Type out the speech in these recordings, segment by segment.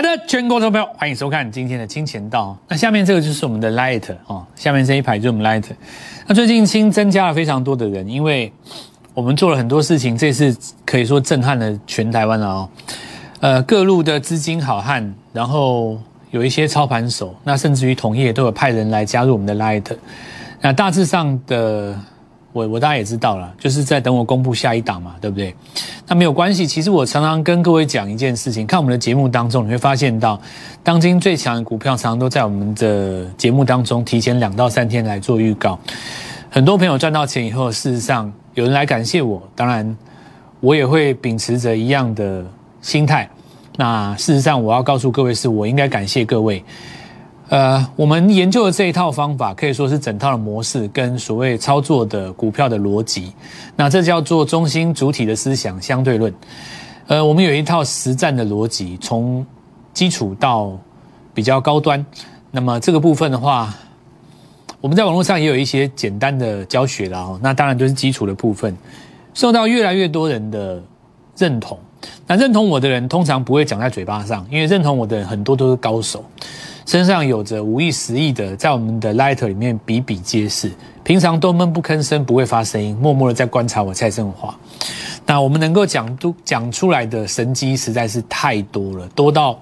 亲爱的全国投资朋友，欢迎收看今天的金钱道。那下面这个就是我们的 Light 哦，下面这一排就是我们 Light。那最近新增加了非常多的人，因为我们做了很多事情，这次可以说震撼了全台湾了哦。呃，各路的资金好汉，然后有一些操盘手，那甚至于同业都有派人来加入我们的 Light。那大致上的。我我大家也知道了，就是在等我公布下一档嘛，对不对？那没有关系。其实我常常跟各位讲一件事情，看我们的节目当中，你会发现到，当今最强的股票，常常都在我们的节目当中提前两到三天来做预告。很多朋友赚到钱以后，事实上有人来感谢我，当然我也会秉持着一样的心态。那事实上，我要告诉各位，是我应该感谢各位。呃，我们研究的这一套方法可以说是整套的模式跟所谓操作的股票的逻辑，那这叫做中心主体的思想相对论。呃，我们有一套实战的逻辑，从基础到比较高端。那么这个部分的话，我们在网络上也有一些简单的教学了哦。那当然都是基础的部分，受到越来越多人的认同。那认同我的人通常不会讲在嘴巴上，因为认同我的人很多都是高手。身上有着五亿、十亿的，在我们的 Light 里面比比皆是。平常都闷不吭声，不会发声音，默默的在观察我蔡振华。那我们能够讲都讲出来的神机实在是太多了，多到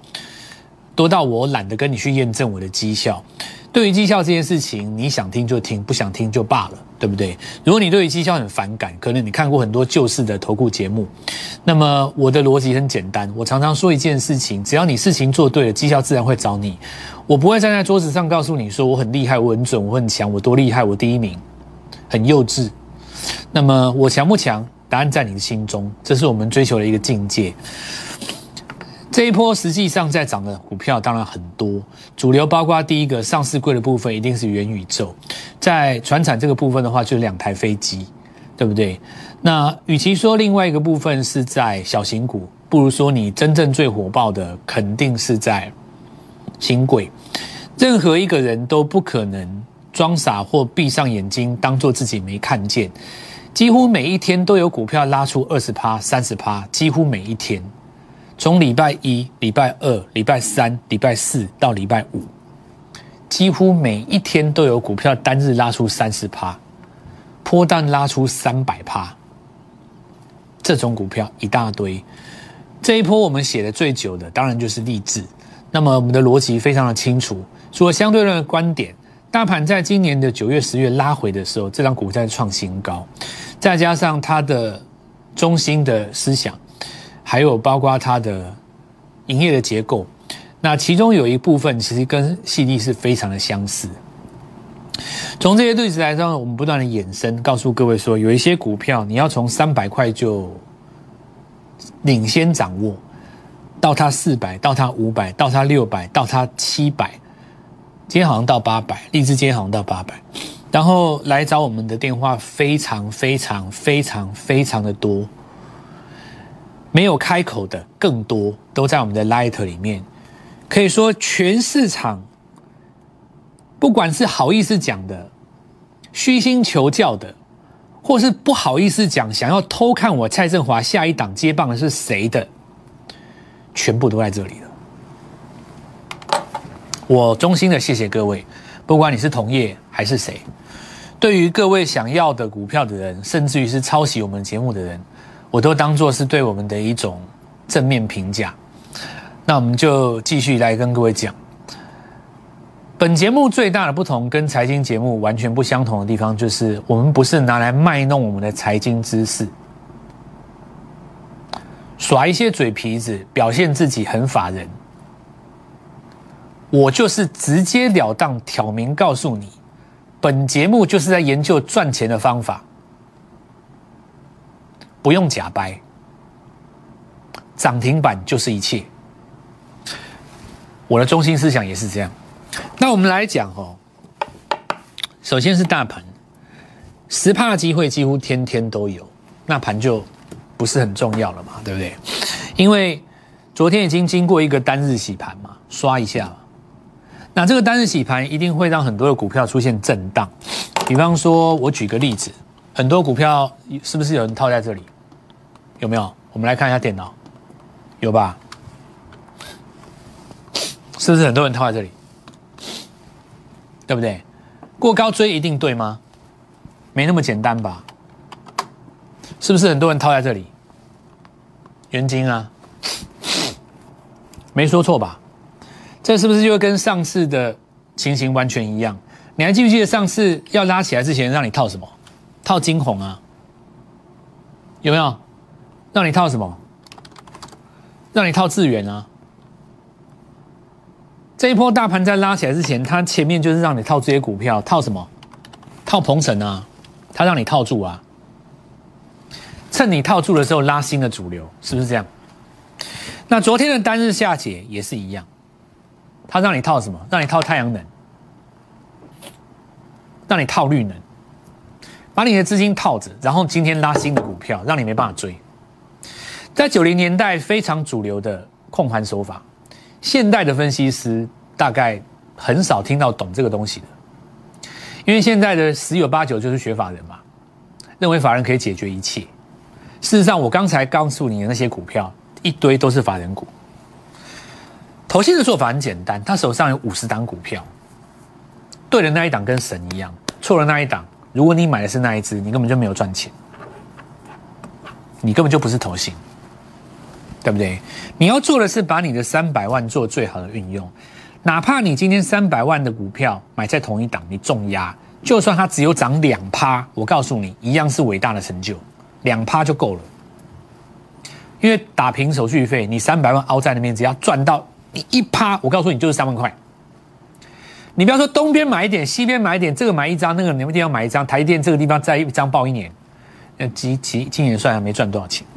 多到我懒得跟你去验证我的绩效。对于绩效这件事情，你想听就听，不想听就罢了，对不对？如果你对于绩效很反感，可能你看过很多旧式的投顾节目。那么我的逻辑很简单，我常常说一件事情：只要你事情做对了，绩效自然会找你。我不会站在桌子上告诉你说我很厉害，我很准，我很强，我多厉害，我第一名，很幼稚。那么我强不强？答案在你的心中，这是我们追求的一个境界。这一波实际上在涨的股票当然很多，主流包括第一个上市贵的部分一定是元宇宙，在船产这个部分的话就是两台飞机，对不对？那与其说另外一个部分是在小型股，不如说你真正最火爆的肯定是在新贵。任何一个人都不可能装傻或闭上眼睛当做自己没看见，几乎每一天都有股票拉出二十趴、三十趴，几乎每一天。从礼拜一、礼拜二、礼拜三、礼拜四到礼拜五，几乎每一天都有股票单日拉出三十趴，波段拉出三百趴，这种股票一大堆。这一波我们写的最久的，当然就是励志。那么我们的逻辑非常的清楚，除了相对论的观点，大盘在今年的九月、十月拉回的时候，这张股在创新高，再加上它的中心的思想。还有包括它的营业的结构，那其中有一部分其实跟细粒是非常的相似。从这些例子来说，我们不断的衍生，告诉各位说，有一些股票你要从三百块就领先掌握，到它四百，到它五百，到它六百，到它七百，今天好像到八百，荔枝今天好像到八百，然后来找我们的电话非常非常非常非常的多。没有开口的更多，都在我们的 Light 里面。可以说，全市场，不管是好意思讲的、虚心求教的，或是不好意思讲、想要偷看我蔡振华下一档接棒的是谁的，全部都在这里了。我衷心的谢谢各位，不管你是同业还是谁，对于各位想要的股票的人，甚至于是抄袭我们节目的人。我都当做是对我们的一种正面评价，那我们就继续来跟各位讲。本节目最大的不同跟财经节目完全不相同的地方，就是我们不是拿来卖弄我们的财经知识，耍一些嘴皮子，表现自己很法人。我就是直截了当、挑明告诉你，本节目就是在研究赚钱的方法。不用假掰，涨停板就是一切。我的中心思想也是这样。那我们来讲哦，首先是大盘，十帕机会几乎天天都有，那盘就不是很重要了嘛，对不对？因为昨天已经经过一个单日洗盘嘛，刷一下，那这个单日洗盘一定会让很多的股票出现震荡。比方说，我举个例子，很多股票是不是有人套在这里？有没有？我们来看一下电脑，有吧？是不是很多人套在这里？对不对？过高追一定对吗？没那么简单吧？是不是很多人套在这里？元金啊，没说错吧？这是不是就跟上次的情形完全一样？你还记不记得上次要拉起来之前让你套什么？套金红啊？有没有？让你套什么？让你套智源啊？这一波大盘在拉起来之前，它前面就是让你套这些股票，套什么？套鹏程啊？它让你套住啊？趁你套住的时候拉新的主流，是不是这样？那昨天的单日下解也是一样，它让你套什么？让你套太阳能，让你套绿能，把你的资金套着，然后今天拉新的股票，让你没办法追。在九零年代非常主流的控盘手法。现代的分析师大概很少听到懂这个东西的，因为现在的十有八九就是学法人嘛，认为法人可以解决一切。事实上，我刚才告诉你的那些股票，一堆都是法人股。投信的做法很简单，他手上有五十档股票，对的那一档跟神一样，错了那一档，如果你买的是那一只，你根本就没有赚钱，你根本就不是投信。对不对？你要做的是把你的三百万做最好的运用，哪怕你今天三百万的股票买在同一档，你重压，就算它只有涨两趴，我告诉你，一样是伟大的成就，两趴就够了。因为打平手续费，你三百万凹在那边，只要赚到你一趴，我告诉你就是三万块。你不要说东边买一点，西边买一点，这个买一张，那个哪个地方买一张，台电这个地方再一张报一年，那今今今年算还没赚多少钱。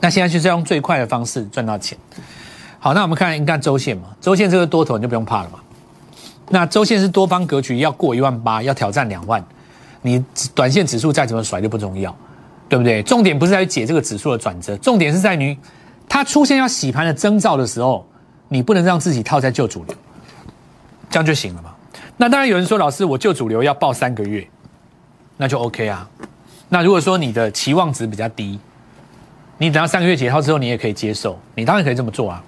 那现在就是要用最快的方式赚到钱。好，那我们看，你看周线嘛，周线这个多头你就不用怕了嘛。那周线是多方格局，要过一万八，要挑战两万，你短线指数再怎么甩就不重要，对不对？重点不是在于解这个指数的转折，重点是在于它出现要洗盘的征兆的时候，你不能让自己套在旧主流，这样就行了嘛。那当然有人说，老师，我旧主流要报三个月，那就 OK 啊。那如果说你的期望值比较低。你等到三个月解套之后，你也可以接受，你当然可以这么做啊。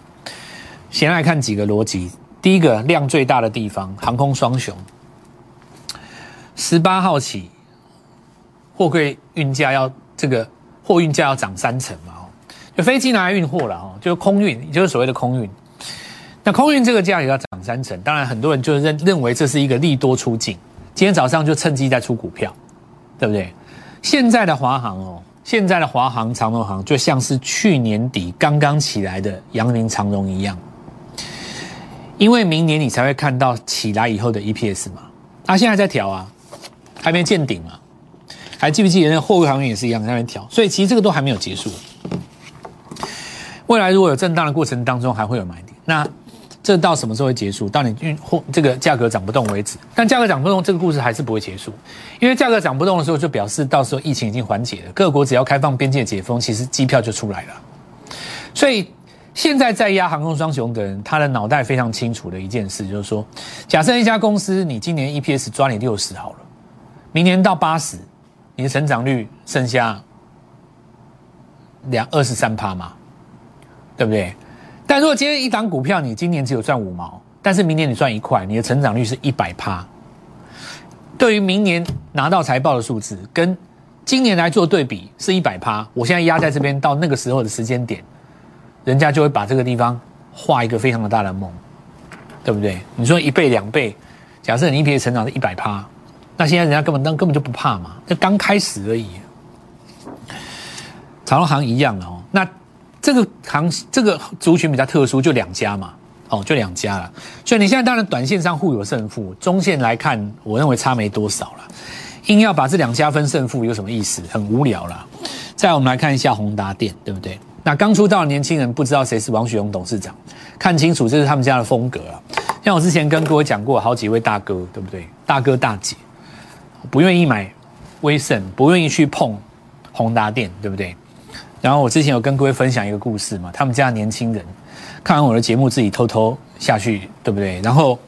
先来看几个逻辑，第一个量最大的地方，航空双雄，十八号起，货柜运价要这个货运价要涨三成嘛，哦，就飞机拿来运货了哦，就是空运，就是所谓的空运。那空运这个价也要涨三成，当然很多人就认认为这是一个利多出境，今天早上就趁机在出股票，对不对？现在的华航哦。现在的华航、长荣航就像是去年底刚刚起来的阳明长荣一样，因为明年你才会看到起来以后的 EPS 嘛。它现在在调啊，还没见顶嘛。还记不记得那货柜航运也是一样在那调？所以其实这个都还没有结束。未来如果有震荡的过程当中，还会有买点。那这到什么时候会结束？到你运货这个价格涨不动为止。但价格涨不动，这个故事还是不会结束，因为价格涨不动的时候，就表示到时候疫情已经缓解了，各国只要开放边界解封，其实机票就出来了。所以现在在压航空双雄的人，他的脑袋非常清楚的一件事，就是说，假设一家公司你今年 EPS 抓你六十好了，明年到八十，你的成长率剩下两二十三趴嘛，对不对？但如果今天一档股票你今年只有赚五毛，但是明年你赚一块，你的成长率是一百趴。对于明年拿到财报的数字跟今年来做对比是一百趴，我现在压在这边到那个时候的时间点，人家就会把这个地方画一个非常的大的梦，对不对？你说一倍两倍，假设你一的成长是一百趴，那现在人家根本根根本就不怕嘛，就刚开始而已。长隆行一样哦，那。这个行这个族群比较特殊，就两家嘛，哦，就两家了。所以你现在当然短线上互有胜负，中线来看，我认为差没多少了。硬要把这两家分胜负有什么意思？很无聊了。再我们来看一下宏达电，对不对？那刚出道的年轻人不知道谁是王雪红董事长，看清楚这是他们家的风格啊。像我之前跟各位讲过，好几位大哥，对不对？大哥大姐不愿意买威盛，不愿意去碰宏达电，对不对？然后我之前有跟各位分享一个故事嘛，他们家的年轻人看完我的节目，自己偷偷下去，对不对？然后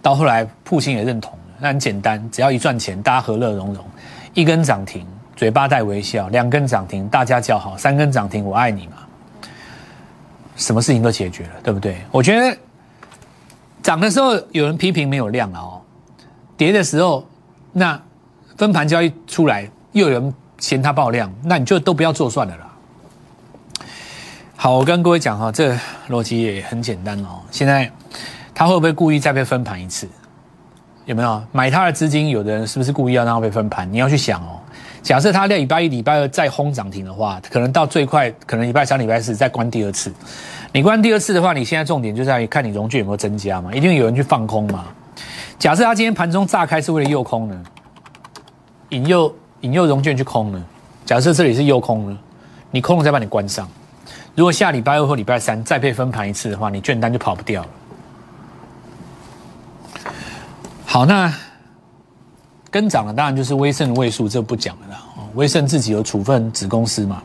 到后来，父亲也认同了，那很简单，只要一赚钱，大家和乐融融，一根涨停，嘴巴带微笑；两根涨停，大家叫好；三根涨停，我爱你嘛，什么事情都解决了，对不对？我觉得涨的时候有人批评没有量了哦，跌的时候那分盘交易出来又有人嫌它爆量，那你就都不要做算了啦。好，我跟各位讲哈，这逻辑也很简单哦。现在他会不会故意再被分盘一次？有没有买他的资金？有的人是不是故意要让他被分盘？你要去想哦。假设他礼拜一、礼拜二再轰涨停的话，可能到最快可能礼拜三、礼拜四再关第二次。你关第二次的话，你现在重点就在于看你融券有没有增加嘛？一定有人去放空嘛？假设他今天盘中炸开是为了诱空呢？引诱引诱融券去空呢？假设这里是诱空呢？你空了再把你关上。如果下礼拜二或礼拜三再被分盘一次的话，你券单就跑不掉了。好，那跟涨的当然就是威盛的位数，这不讲了啦。威盛自己有处分子公司嘛，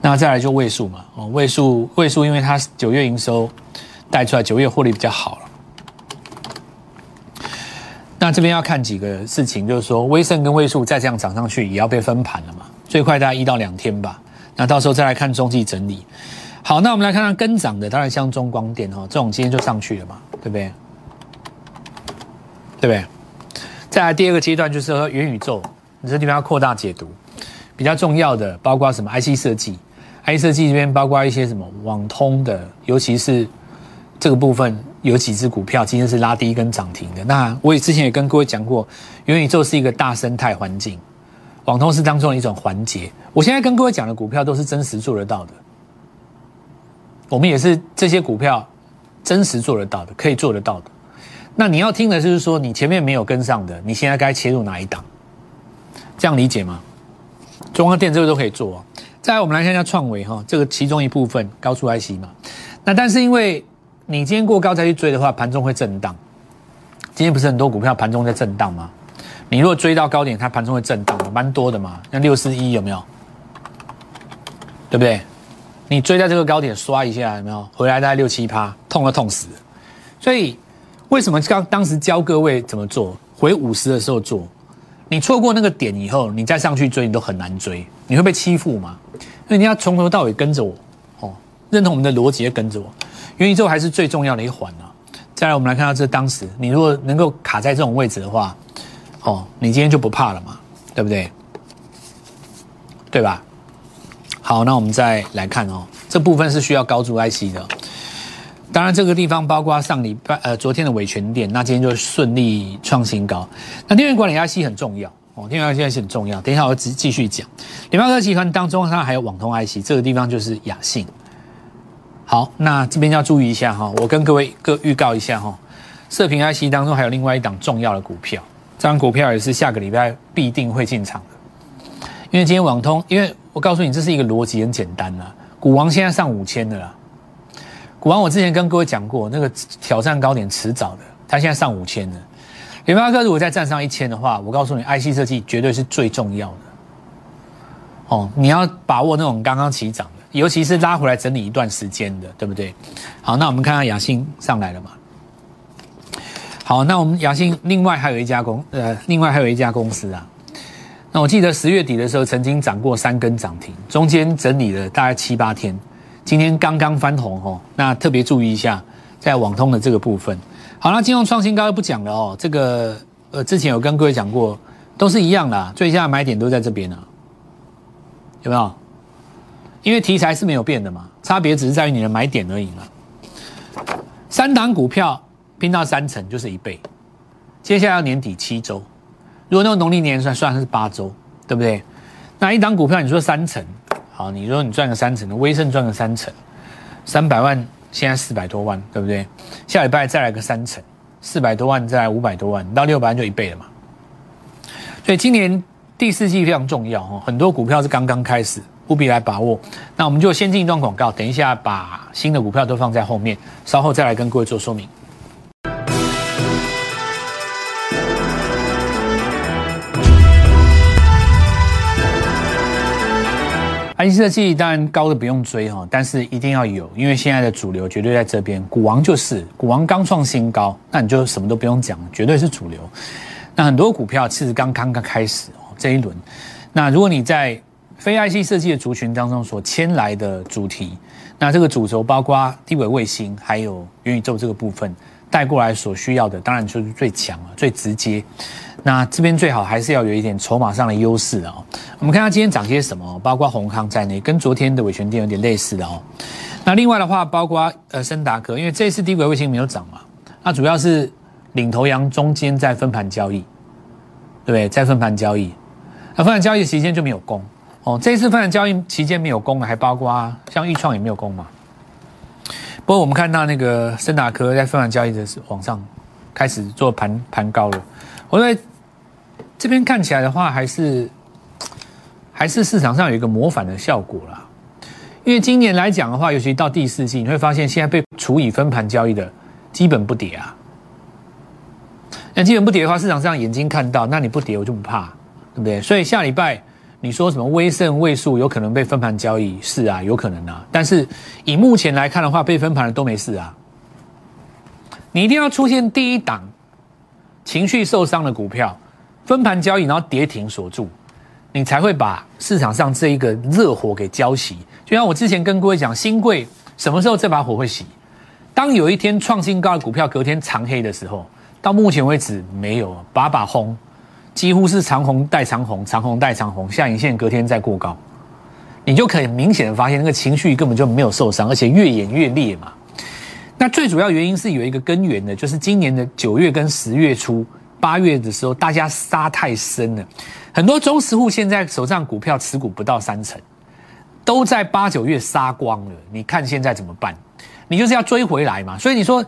那再来就位数嘛。哦，位数位数，因为它九月营收带出来，九月获利比较好了。那这边要看几个事情，就是说威盛跟位数再这样涨上去，也要被分盘了嘛。最快大概一到两天吧。那到时候再来看中继整理。好，那我们来看看跟涨的，当然像中光电哈，这种今天就上去了嘛，对不对？对不对？再来第二个阶段就是说元宇宙，你这地方要扩大解读，比较重要的包括什么 IC 设计，IC 设计这边包括一些什么网通的，尤其是这个部分有几只股票今天是拉低跟涨停的。那我也之前也跟各位讲过，元宇宙是一个大生态环境，网通是当中的一种环节。我现在跟各位讲的股票都是真实做得到的，我们也是这些股票真实做得到的，可以做得到的。那你要听的就是说，你前面没有跟上的，你现在该切入哪一档？这样理解吗？中央电这个都可以做。再来，我们来看一下创维哈，这个其中一部分高速 IC 嘛。那但是因为你今天过高再去追的话，盘中会震荡。今天不是很多股票盘中在震荡吗？你如果追到高点，它盘中会震荡，蛮多的嘛。像六四一有没有？对不对？你追在这个高点刷一下有没有？回来大概六七趴，痛了痛死。所以。为什么刚当时教各位怎么做？回五十的时候做，你错过那个点以后，你再上去追，你都很难追，你会被欺负吗？因为你要从头到尾跟着我，哦，认同我们的逻辑，跟着我，元宇宙还是最重要的一环啊。再来，我们来看到这当时，你如果能够卡在这种位置的话，哦，你今天就不怕了嘛，对不对？对吧？好，那我们再来看哦，这部分是需要高足 IC 的。当然，这个地方包括上礼拜呃昨天的伟权店，那今天就顺利创新高。那电源管理 IC 很重要哦，电源 IC 很重要。等一下我继继续讲。联发科集团当中，它还有网通 IC，这个地方就是雅信。好，那这边要注意一下哈，我跟各位各预告一下哈，射频 IC 当中还有另外一档重要的股票，这张股票也是下个礼拜必定会进场的。因为今天网通，因为我告诉你这是一个逻辑很简单啦，股王现在上五千的啦。股王，我之前跟各位讲过，那个挑战高点迟早的，他现在上五千了。联发科如果再站上一千的话，我告诉你，IC 设计绝对是最重要的。哦，你要把握那种刚刚起涨的，尤其是拉回来整理一段时间的，对不对？好，那我们看看雅信上来了嘛？好，那我们雅信另外还有一家公，呃，另外还有一家公司啊。那我记得十月底的时候曾经涨过三根涨停，中间整理了大概七八天。今天刚刚翻红哦，那特别注意一下，在网通的这个部分。好了，金融创新高不讲了哦，这个呃之前有跟各位讲过，都是一样的，最佳买点都在这边呢，有没有？因为题材是没有变的嘛，差别只是在于你的买点而已嘛。三档股票拼到三成就是一倍，接下来要年底七周，如果那个农历年算算是八周，对不对？那一档股票你说三成？好，你说你赚个三成的，威盛赚个三成，三百万现在四百多万，对不对？下礼拜再来个三成，四百多万再来五百多万，到六百万就一倍了嘛。所以今年第四季非常重要哦，很多股票是刚刚开始，务必来把握。那我们就先进一段广告，等一下把新的股票都放在后面，稍后再来跟各位做说明。IC 设计当然高的不用追哈，但是一定要有，因为现在的主流绝对在这边。股王就是股王刚创新高，那你就什么都不用讲，绝对是主流。那很多股票其实刚刚刚开始哦，这一轮。那如果你在非 IC 设计的族群当中所牵来的主题，那这个主轴包括低轨卫星还有元宇宙这个部分，带过来所需要的，当然就是最强了，最直接。那这边最好还是要有一点筹码上的优势哦。我们看它今天涨些什么，包括宏康在内，跟昨天的伟权店有点类似的哦。那另外的话，包括呃森达科，因为这次低轨卫星没有涨嘛，那主要是领头羊中间在分盘交易，对不对？在分盘交易，那分盘交易期间就没有攻哦。这一次分盘交易期间没有攻，还包括像豫创也没有攻嘛。不过我们看到那个森达科在分盘交易的时往上开始做盘盘高了，我认为。这边看起来的话，还是还是市场上有一个模反的效果啦。因为今年来讲的话，尤其到第四季，你会发现现在被处以分盘交易的基本不跌啊。那基本不跌的话，市场上眼睛看到，那你不跌我就不怕，对不对？所以下礼拜你说什么威盛位数有可能被分盘交易，是啊，有可能啊。但是以目前来看的话，被分盘的都没事啊。你一定要出现第一档情绪受伤的股票。分盘交易，然后跌停锁住，你才会把市场上这一个热火给浇熄。就像我之前跟各位讲，新贵什么时候这把火会熄？当有一天创新高的股票隔天长黑的时候，到目前为止没有把把红，几乎是长红带长红，长红带长红，下影线隔天再过高，你就可以明显的发现那个情绪根本就没有受伤，而且越演越烈嘛。那最主要原因是有一个根源的，就是今年的九月跟十月初。八月的时候，大家杀太深了，很多中实户现在手上股票持股不到三成，都在八九月杀光了。你看现在怎么办？你就是要追回来嘛。所以你说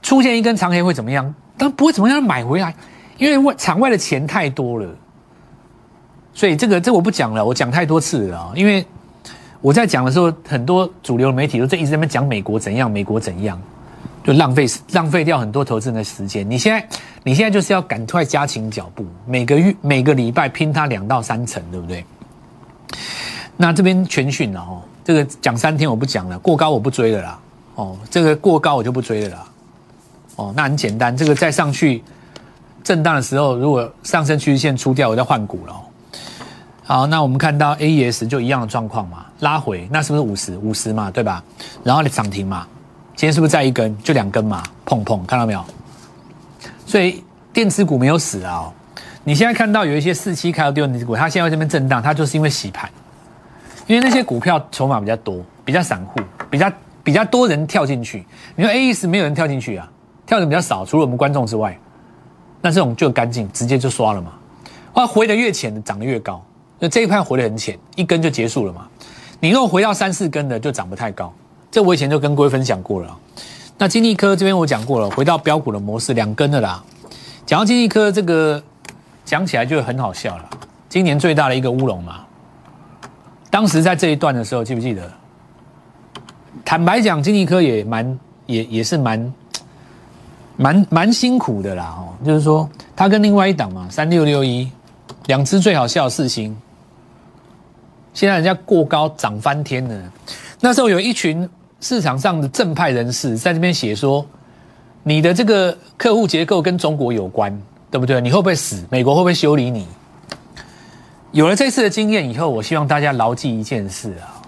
出现一根长黑会怎么样？但不会怎么样，买回来，因为外场外的钱太多了。所以这个这我不讲了，我讲太多次了。因为我在讲的时候，很多主流媒体都在一直在那边讲美国怎样，美国怎样。就浪费浪费掉很多投资人的时间。你现在你现在就是要赶快加紧脚步，每个月每个礼拜拼它两到三成，对不对？那这边全讯了哦，这个讲三天我不讲了，过高我不追了啦。哦，这个过高我就不追了啦。哦，那很简单，这个再上去震荡的时候，如果上升趋势线出掉，我再换股了。好，那我们看到 A E S 就一样的状况嘛，拉回那是不是五十五十嘛，对吧？然后你涨停嘛。今天是不是再一根？就两根嘛，碰碰，看到没有？所以电子股没有死啊！你现在看到有一些四七开的电子股，它现在这边震荡，它就是因为洗盘，因为那些股票筹码比较多，比较散户，比较比较多人跳进去。你说 A E S 没有人跳进去啊？跳的比较少，除了我们观众之外，那这种就干净，直接就刷了嘛。哇，回的越浅，涨得越高。那这一块回的很浅，一根就结束了嘛。你如果回到三四根的，就涨不太高。这我以前就跟各位分享过了。那金利科这边我讲过了，回到标股的模式，两根的啦。讲到金利科这个，讲起来就很好笑了。今年最大的一个乌龙嘛。当时在这一段的时候，记不记得？坦白讲，金利科也蛮也也是蛮蛮蛮辛苦的啦。哦，就是说他跟另外一档嘛，三六六一，两只最好笑四星，现在人家过高涨翻天了。那时候有一群市场上的正派人士在这边写说，你的这个客户结构跟中国有关，对不对？你会不会死？美国会不会修理你？有了这次的经验以后，我希望大家牢记一件事啊，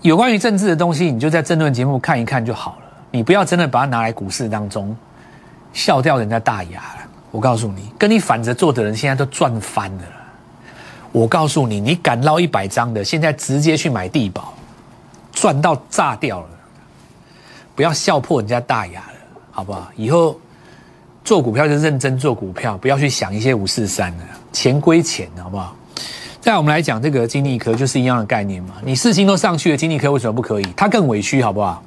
有关于政治的东西，你就在政论节目看一看就好了，你不要真的把它拿来股市当中笑掉人家大牙了。我告诉你，跟你反着做的人现在都赚翻了。我告诉你，你敢捞一百张的，现在直接去买地保，赚到炸掉了。不要笑破人家大牙了，好不好？以后做股票就认真做股票，不要去想一些五四三的，钱归钱，好不好？再我们来讲这个金利科，就是一样的概念嘛。你四星都上去了，金利科为什么不可以？它更委屈，好不好？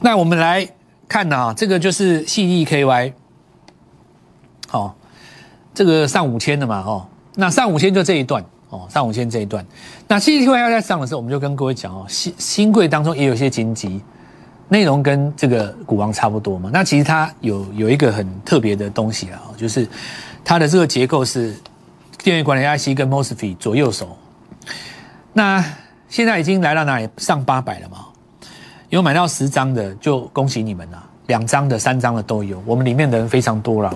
那我们来看呢，这个就是细粒 KY，好，这个上五千的嘛，哦。那上五千就这一段哦，上五千这一段。那 C T Y 要在上的时候，我们就跟各位讲哦，新新贵当中也有一些金棘内容跟这个股王差不多嘛。那其实它有有一个很特别的东西啊，就是它的这个结构是电源管理 I C 跟 Mosfet 左右手。那现在已经来到哪里？上八百了嘛？有买到十张的就恭喜你们了，两张的、三张的都有。我们里面的人非常多了。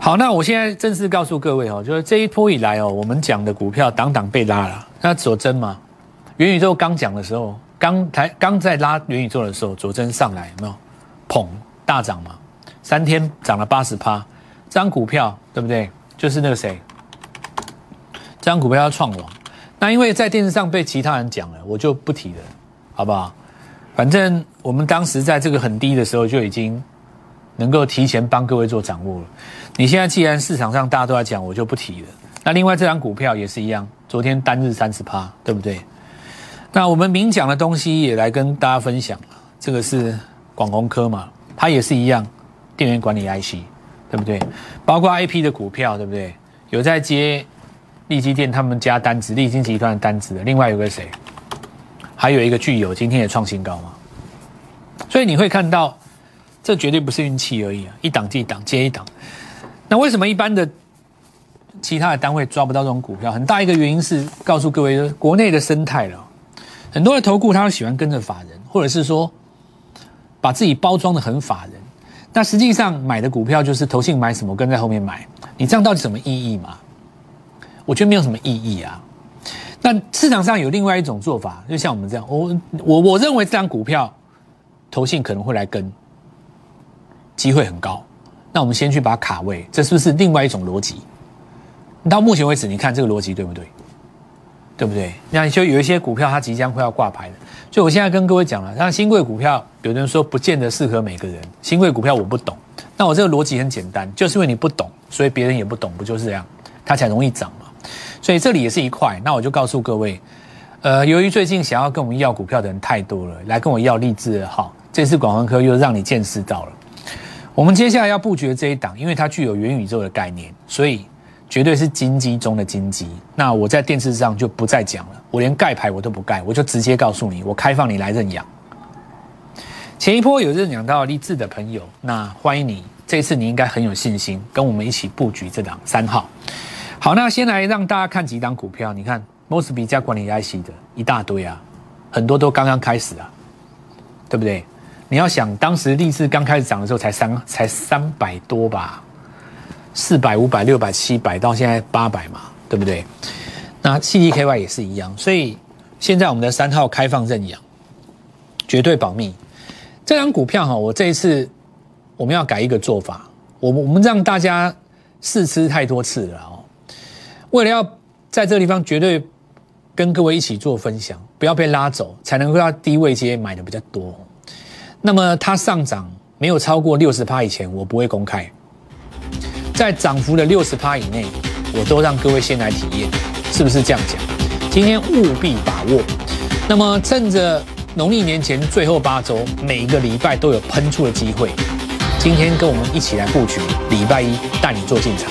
好，那我现在正式告诉各位哦，就是这一波以来哦，我们讲的股票档档被拉了。那佐真嘛，元宇宙刚讲的时候，刚才刚在拉元宇宙的时候，佐真上来有没有？捧大涨嘛，三天涨了八十趴，这张股票对不对？就是那个谁，这张股票要创网，那因为在电视上被其他人讲了，我就不提了，好不好？反正我们当时在这个很低的时候就已经能够提前帮各位做掌握了。你现在既然市场上大家都在讲，我就不提了。那另外这张股票也是一样，昨天单日三十趴，对不对？那我们明讲的东西也来跟大家分享这个是广宏科嘛，它也是一样，电源管理 IC，对不对？包括 IP 的股票，对不对？有在接利基电他们家单子，利金集团的单子的。另外有个谁？还有一个具有今天也创新高嘛，所以你会看到，这绝对不是运气而已啊！一档接一档接一档。那为什么一般的其他的单位抓不到这种股票？很大一个原因是告诉各位，国内的生态了，很多的投顾他都喜欢跟着法人，或者是说把自己包装的很法人。那实际上买的股票就是投信买什么跟在后面买，你这样到底什么意义嘛？我觉得没有什么意义啊。那市场上有另外一种做法，就像我们这样，我我我认为这张股票，投信可能会来跟，机会很高。那我们先去把卡位，这是不是另外一种逻辑？到目前为止，你看这个逻辑对不对？对不对？那就有一些股票它即将会要挂牌的，所以我现在跟各位讲了，像新贵股票，有的人说不见得适合每个人。新贵股票我不懂，那我这个逻辑很简单，就是因为你不懂，所以别人也不懂，不就是这样，它才容易涨嘛。所以这里也是一块，那我就告诉各位，呃，由于最近想要跟我们要股票的人太多了，来跟我要励志好，这次广安科又让你见识到了。我们接下来要布局这一档，因为它具有元宇宙的概念，所以绝对是金鸡中的金鸡。那我在电视上就不再讲了，我连盖牌我都不盖，我就直接告诉你，我开放你来认养。前一波有认养到励志的朋友，那欢迎你，这次你应该很有信心，跟我们一起布局这档三号。好，那先来让大家看几档股票。你看摩斯比加管理 IC 的一大堆啊，很多都刚刚开始啊，对不对？你要想当时立志刚开始涨的时候才三才三百多吧，四百、五百、六百、七百，到现在八百嘛，对不对？那 CDKY 也是一样，所以现在我们的三号开放认养，绝对保密。这张股票哈，我这一次我们要改一个做法，我们我们让大家试吃太多次了哦。为了要在这个地方绝对跟各位一起做分享，不要被拉走，才能够到低位阶买的比较多。那么它上涨没有超过六十趴以前，我不会公开。在涨幅的六十趴以内，我都让各位先来体验，是不是这样讲？今天务必把握。那么趁着农历年前最后八周，每一个礼拜都有喷出的机会。今天跟我们一起来布局，礼拜一带你做进场。